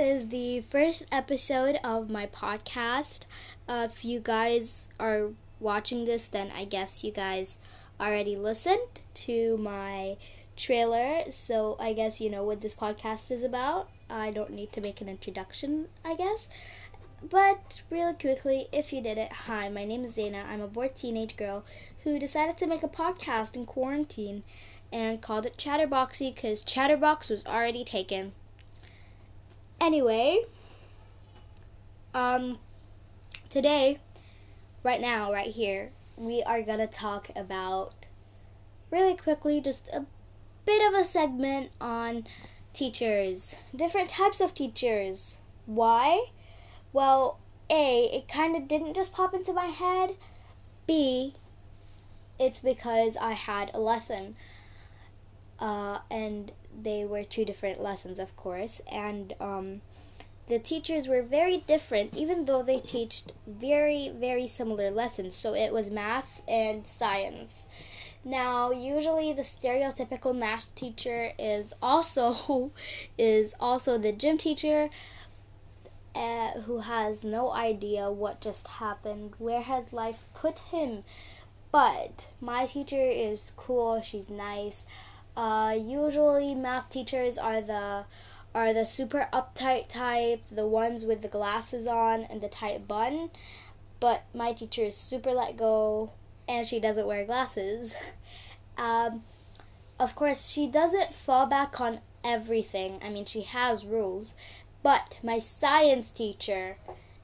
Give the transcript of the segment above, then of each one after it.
is the first episode of my podcast. Uh, if you guys are watching this, then I guess you guys already listened to my trailer, so I guess you know what this podcast is about. I don't need to make an introduction, I guess. But really quickly, if you didn't, hi, my name is Zaina. I'm a bored teenage girl who decided to make a podcast in quarantine and called it Chatterboxy because Chatterbox was already taken. Anyway, um, today, right now, right here, we are gonna talk about really quickly just a bit of a segment on teachers, different types of teachers. Why? Well, A, it kind of didn't just pop into my head. B, it's because I had a lesson. Uh, and they were two different lessons, of course. And um, the teachers were very different, even though they taught very, very similar lessons. So it was math and science. Now, usually the stereotypical math teacher is also is also the gym teacher uh, who has no idea what just happened. Where has life put him? But my teacher is cool. She's nice. Uh, usually, math teachers are the are the super uptight type, the ones with the glasses on and the tight bun. But my teacher is super let go, and she doesn't wear glasses. Um, of course, she doesn't fall back on everything. I mean, she has rules. But my science teacher,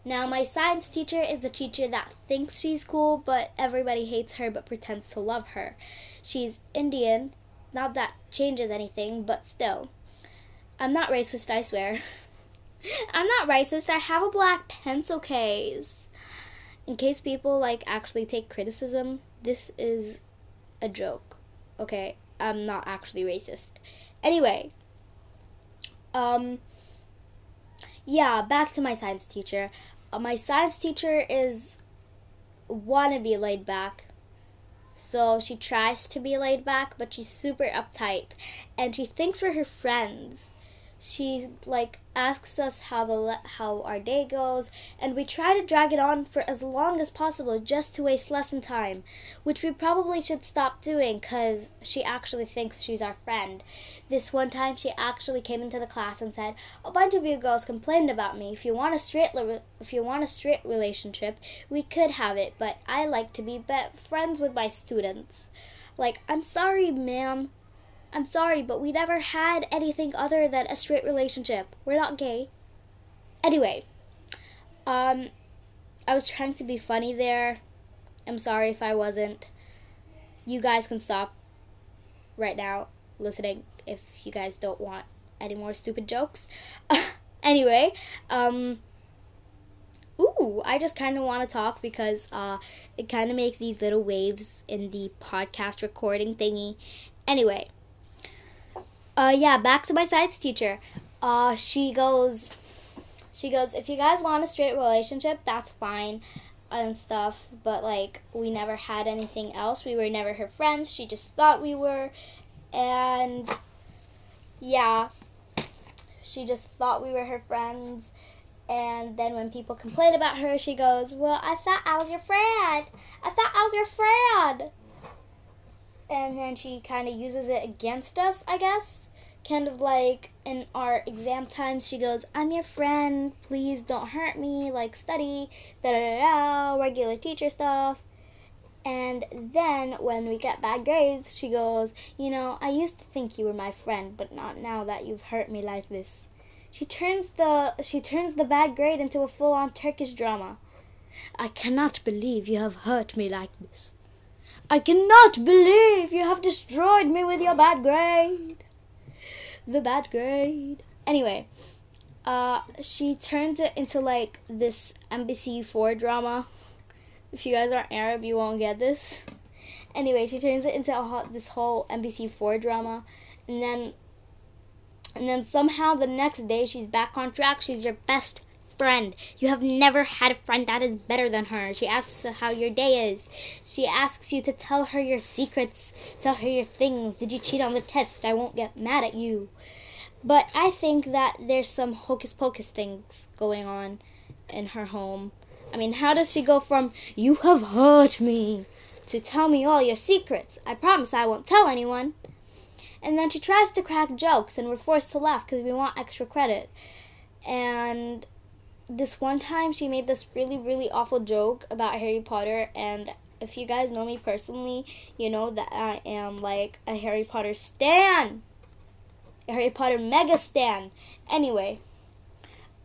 now my science teacher is the teacher that thinks she's cool, but everybody hates her but pretends to love her. She's Indian. Not that changes anything, but still. I'm not racist, I swear. I'm not racist. I have a black pencil case. In case people like actually take criticism, this is a joke. Okay, I'm not actually racist. Anyway, um yeah, back to my science teacher. Uh, my science teacher is wanna be laid back. So she tries to be laid back, but she's super uptight. And she thinks we're her friends she like asks us how the le- how our day goes and we try to drag it on for as long as possible just to waste lesson time which we probably should stop doing cuz she actually thinks she's our friend. This one time she actually came into the class and said a bunch of you girls complained about me. If you want a straight li- if you want a straight relationship we could have it but I like to be, be- friends with my students. Like I'm sorry ma'am I'm sorry, but we never had anything other than a straight relationship. We're not gay. Anyway, um, I was trying to be funny there. I'm sorry if I wasn't. You guys can stop right now listening if you guys don't want any more stupid jokes. anyway, um, ooh, I just kind of want to talk because uh, it kind of makes these little waves in the podcast recording thingy. Anyway, uh, yeah, back to my science teacher. Uh, she goes, she goes, if you guys want a straight relationship, that's fine and stuff, but like we never had anything else. We were never her friends. She just thought we were, and yeah, she just thought we were her friends. And then when people complain about her, she goes, "Well, I thought I was your friend. I thought I was your friend." And then she kind of uses it against us, I guess kind of like in our exam times, she goes, I'm your friend, please don't hurt me, like study, da da da da, regular teacher stuff. And then when we get bad grades, she goes, You know, I used to think you were my friend, but not now that you've hurt me like this. She turns the she turns the bad grade into a full on Turkish drama. I cannot believe you have hurt me like this. I cannot believe you have destroyed me with your bad grade the bad grade. Anyway, uh, she turns it into like this MBC four drama. If you guys aren't Arab, you won't get this. Anyway, she turns it into whole, this whole MBC 4 drama, and then, and then somehow the next day she's back on track. She's your best friend. You have never had a friend that is better than her. She asks how your day is. She asks you to tell her your secrets, tell her your things. Did you cheat on the test? I won't get mad at you. But I think that there's some hocus pocus things going on in her home. I mean, how does she go from, you have hurt me, to tell me all your secrets? I promise I won't tell anyone. And then she tries to crack jokes, and we're forced to laugh because we want extra credit. And this one time, she made this really, really awful joke about Harry Potter, and if you guys know me personally, you know that I am like a Harry Potter stan. A Harry Potter mega stan. Anyway,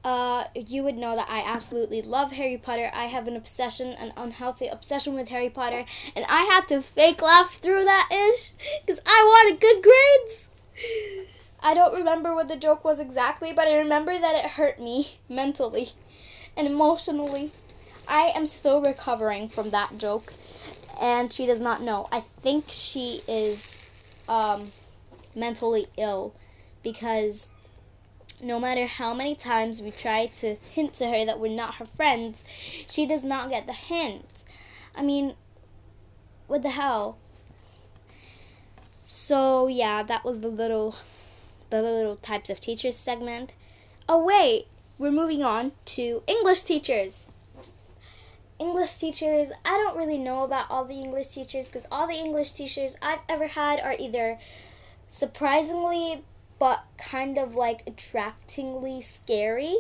uh, you would know that I absolutely love Harry Potter. I have an obsession, an unhealthy obsession with Harry Potter, and I had to fake laugh through that ish because I wanted good grades. I don't remember what the joke was exactly, but I remember that it hurt me mentally and emotionally. I am still recovering from that joke, and she does not know. I think she is um, mentally ill because no matter how many times we try to hint to her that we're not her friends, she does not get the hint. I mean, what the hell? So yeah, that was the little the little types of teachers segment. Oh wait, we're moving on to English teachers. English teachers, I don't really know about all the English teachers because all the English teachers I've ever had are either surprisingly but kind of like attractingly scary,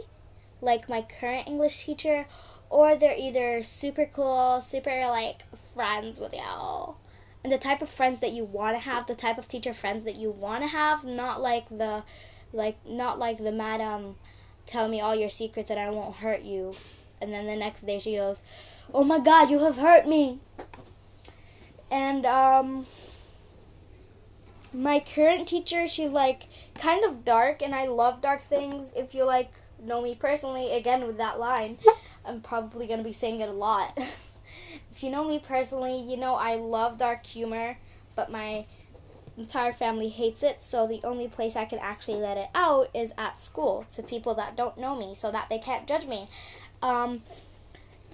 like my current English teacher, or they're either super cool, super like friends with you. And the type of friends that you want to have, the type of teacher friends that you want to have, not like the like not like the madam tell me all your secrets and I won't hurt you. And then the next day she goes, "Oh my god, you have hurt me." And um my current teacher, she's like kind of dark, and I love dark things. If you like know me personally, again with that line, I'm probably gonna be saying it a lot. if you know me personally, you know I love dark humor, but my entire family hates it, so the only place I can actually let it out is at school to people that don't know me, so that they can't judge me. Um,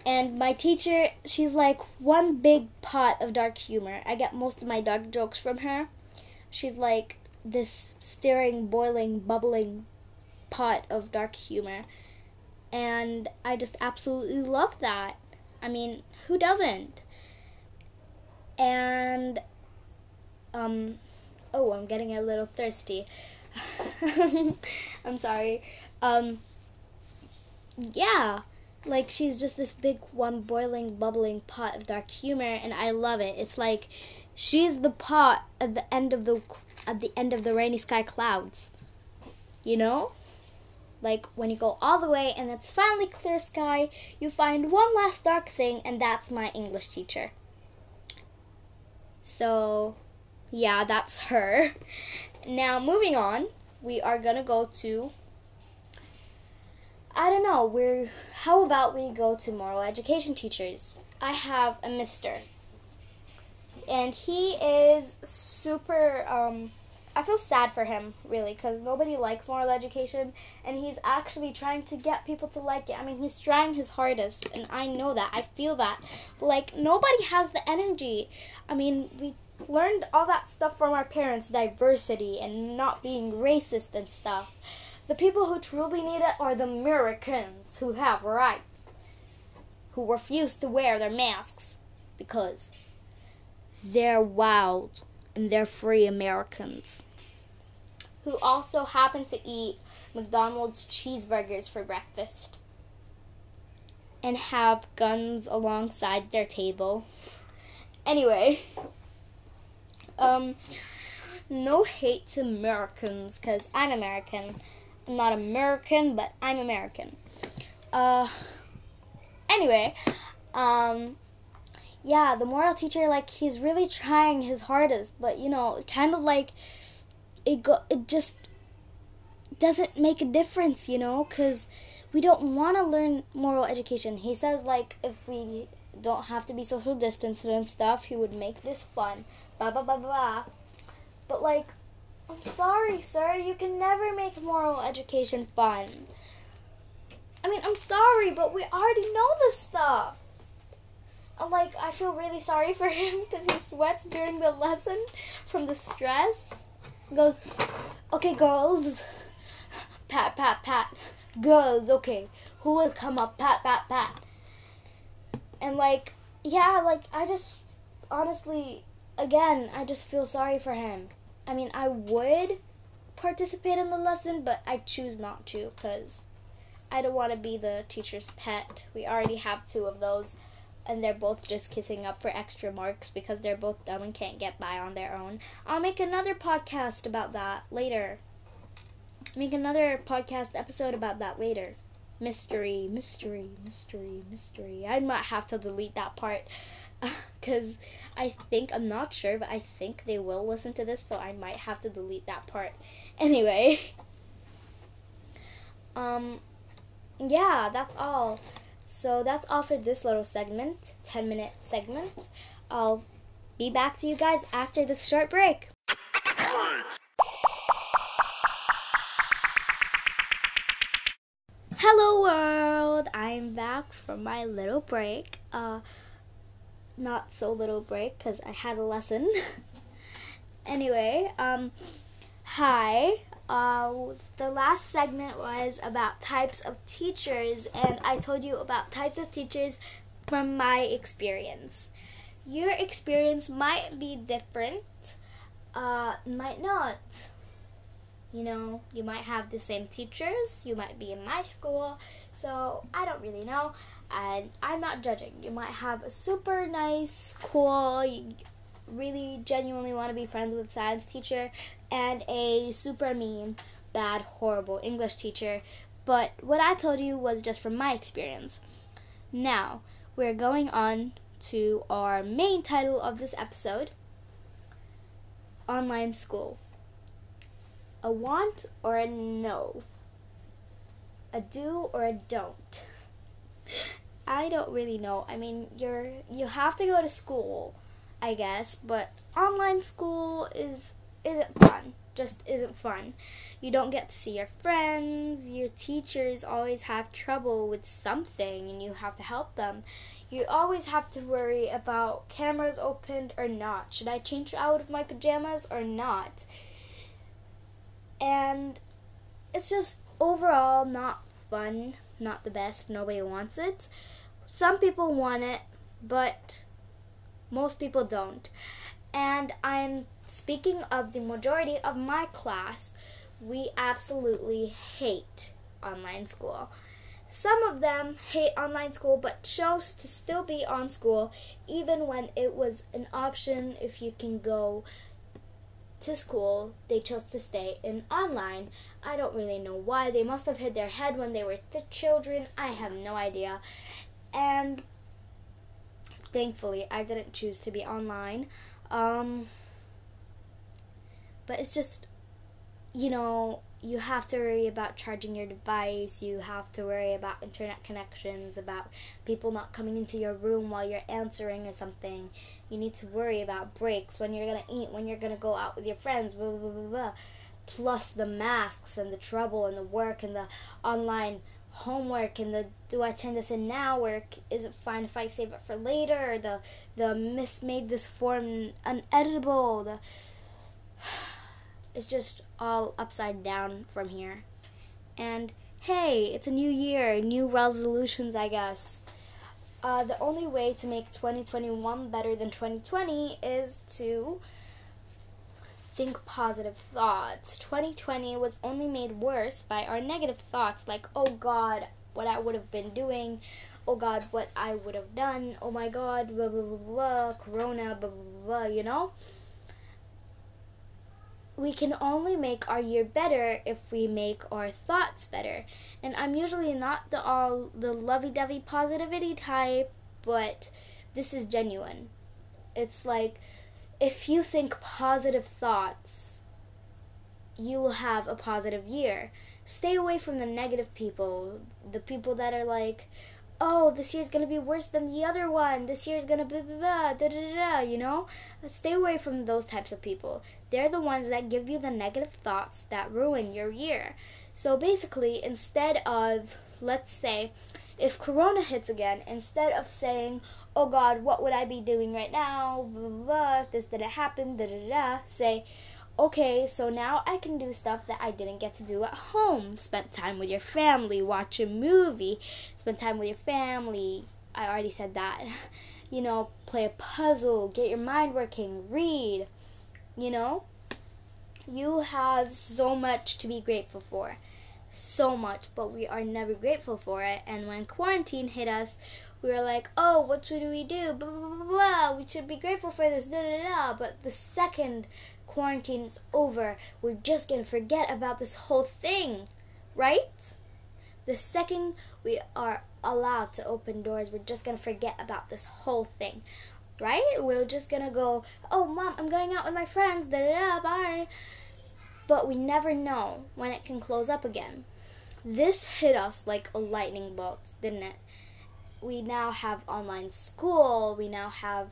and my teacher, she's like one big pot of dark humor. I get most of my dark jokes from her she's like this stirring, boiling, bubbling pot of dark humor. And I just absolutely love that. I mean, who doesn't? And, um, oh, I'm getting a little thirsty. I'm sorry. Um, yeah, like she's just this big one boiling, bubbling pot of dark humor, and I love it. It's like She's the pot at the end of the at the end of the rainy sky clouds. You know? Like when you go all the way and it's finally clear sky, you find one last dark thing and that's my English teacher. So, yeah, that's her. Now, moving on, we are to go to I don't know, we're how about we go to moral education teachers? I have a mister and he is super. Um, I feel sad for him, really, because nobody likes moral education, and he's actually trying to get people to like it. I mean, he's trying his hardest, and I know that. I feel that. But, like, nobody has the energy. I mean, we learned all that stuff from our parents diversity and not being racist and stuff. The people who truly need it are the Americans who have rights, who refuse to wear their masks because they're wild and they're free Americans. Who also happen to eat McDonald's cheeseburgers for breakfast and have guns alongside their table. Anyway, um, no hate to Americans because I'm American. I'm not American, but I'm American. Uh, anyway, um, yeah, the moral teacher like he's really trying his hardest, but you know, kind of like it go it just doesn't make a difference, you know, cuz we don't want to learn moral education. He says like if we don't have to be social distanced and stuff, he would make this fun. Blah blah blah blah. But like I'm sorry, sir, you can never make moral education fun. I mean, I'm sorry, but we already know this stuff uh, like I feel really sorry for him because he sweats during the lesson from the stress. Goes, okay, girls, pat, pat, pat. Girls, okay. Who will come up? Pat, pat, pat. And like, yeah, like I just honestly, again, I just feel sorry for him. I mean, I would participate in the lesson, but I choose not to because I don't want to be the teacher's pet. We already have two of those, and they're both just kissing up for extra marks because they're both dumb and can't get by on their own. I'll make another podcast about that later. Make another podcast episode about that later. Mystery, mystery, mystery, mystery. I might have to delete that part because I think I'm not sure, but I think they will listen to this, so I might have to delete that part. Anyway, um, yeah, that's all. So that's all for this little segment, 10 minute segment. I'll be back to you guys after this short break. Hello world! I'm back from my little break. Uh not so little break cuz I had a lesson. anyway, um hi. Uh, the last segment was about types of teachers, and I told you about types of teachers from my experience. Your experience might be different, uh, might not. You know, you might have the same teachers, you might be in my school, so I don't really know, and I'm not judging. You might have a super nice, cool, really genuinely want to be friends with science teacher and a super mean, bad, horrible English teacher. But what I told you was just from my experience. Now, we're going on to our main title of this episode Online School. A want or a no? A do or a don't? I don't really know. I mean, you're you have to go to school I guess, but online school is isn't fun. Just isn't fun. You don't get to see your friends. Your teachers always have trouble with something and you have to help them. You always have to worry about cameras opened or not. Should I change out of my pajamas or not? And it's just overall not fun, not the best. Nobody wants it. Some people want it, but most people don't. And I'm speaking of the majority of my class, we absolutely hate online school. Some of them hate online school but chose to still be on school even when it was an option if you can go to school, they chose to stay in online. I don't really know why. They must have hit their head when they were the children. I have no idea. And thankfully, I didn't choose to be online. Um, but it's just, you know, you have to worry about charging your device, you have to worry about internet connections, about people not coming into your room while you're answering or something. You need to worry about breaks, when you're gonna eat, when you're gonna go out with your friends, blah, blah, blah, blah. Plus the masks and the trouble and the work and the online homework and the do I turn this in now or is it fine if I save it for later or the the miss made this form uneditable? The it's just all upside down from here. And hey it's a new year new resolutions I guess. Uh, the only way to make 2021 better than 2020 is to think positive thoughts. 2020 was only made worse by our negative thoughts, like, oh God, what I would have been doing. Oh God, what I would have done. Oh my God, blah, blah, blah, blah, Corona, blah, blah, blah, you know? We can only make our year better if we make our thoughts better. And I'm usually not the all the lovey-dovey positivity type, but this is genuine. It's like if you think positive thoughts, you will have a positive year. Stay away from the negative people, the people that are like, oh, this year's gonna be worse than the other one. This year's gonna be blah, da da da da. You know, stay away from those types of people. They're the ones that give you the negative thoughts that ruin your year. So basically, instead of let's say, if Corona hits again, instead of saying, oh God, what would I be doing right now? Blah, blah, blah. If this didn't happen, da da da. Say, okay, so now I can do stuff that I didn't get to do at home. Spend time with your family, watch a movie, spend time with your family. I already said that. You know, play a puzzle, get your mind working, read. You know, you have so much to be grateful for. So much, but we are never grateful for it. And when quarantine hit us, we were like, oh, what should we do? Blah, blah, blah, blah. We should be grateful for this, da, da, da. But the second quarantine is over, we're just going to forget about this whole thing, right? The second we are allowed to open doors, we're just going to forget about this whole thing, right? We're just going to go, oh, mom, I'm going out with my friends, da, da, da, bye. But we never know when it can close up again. This hit us like a lightning bolt, didn't it? We now have online school we now have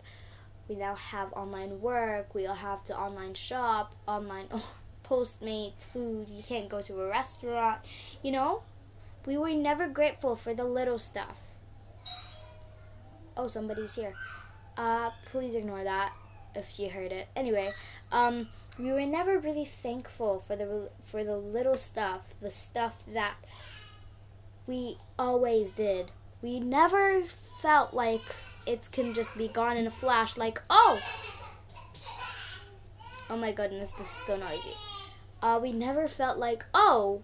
we now have online work we all have to online shop online postmates food you can't go to a restaurant you know? We were never grateful for the little stuff. Oh somebody's here. Uh please ignore that if you heard it. Anyway um we were never really thankful for the for the little stuff the stuff that we always did we never felt like it can just be gone in a flash, like, oh! Oh my goodness, this is so noisy. Uh, we never felt like, oh,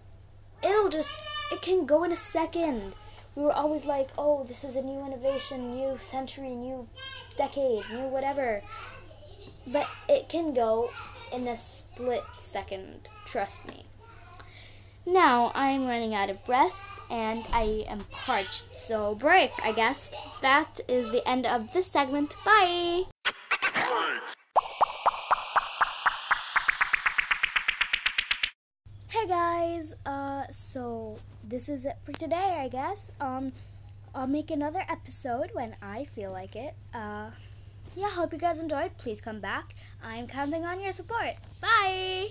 it'll just, it can go in a second. We were always like, oh, this is a new innovation, new century, new decade, new whatever. But it can go in a split second, trust me. Now I'm running out of breath and I am parched. So, break, I guess. That is the end of this segment. Bye! Hey guys, uh, so this is it for today, I guess. Um, I'll make another episode when I feel like it. Uh, yeah, hope you guys enjoyed. Please come back. I'm counting on your support. Bye!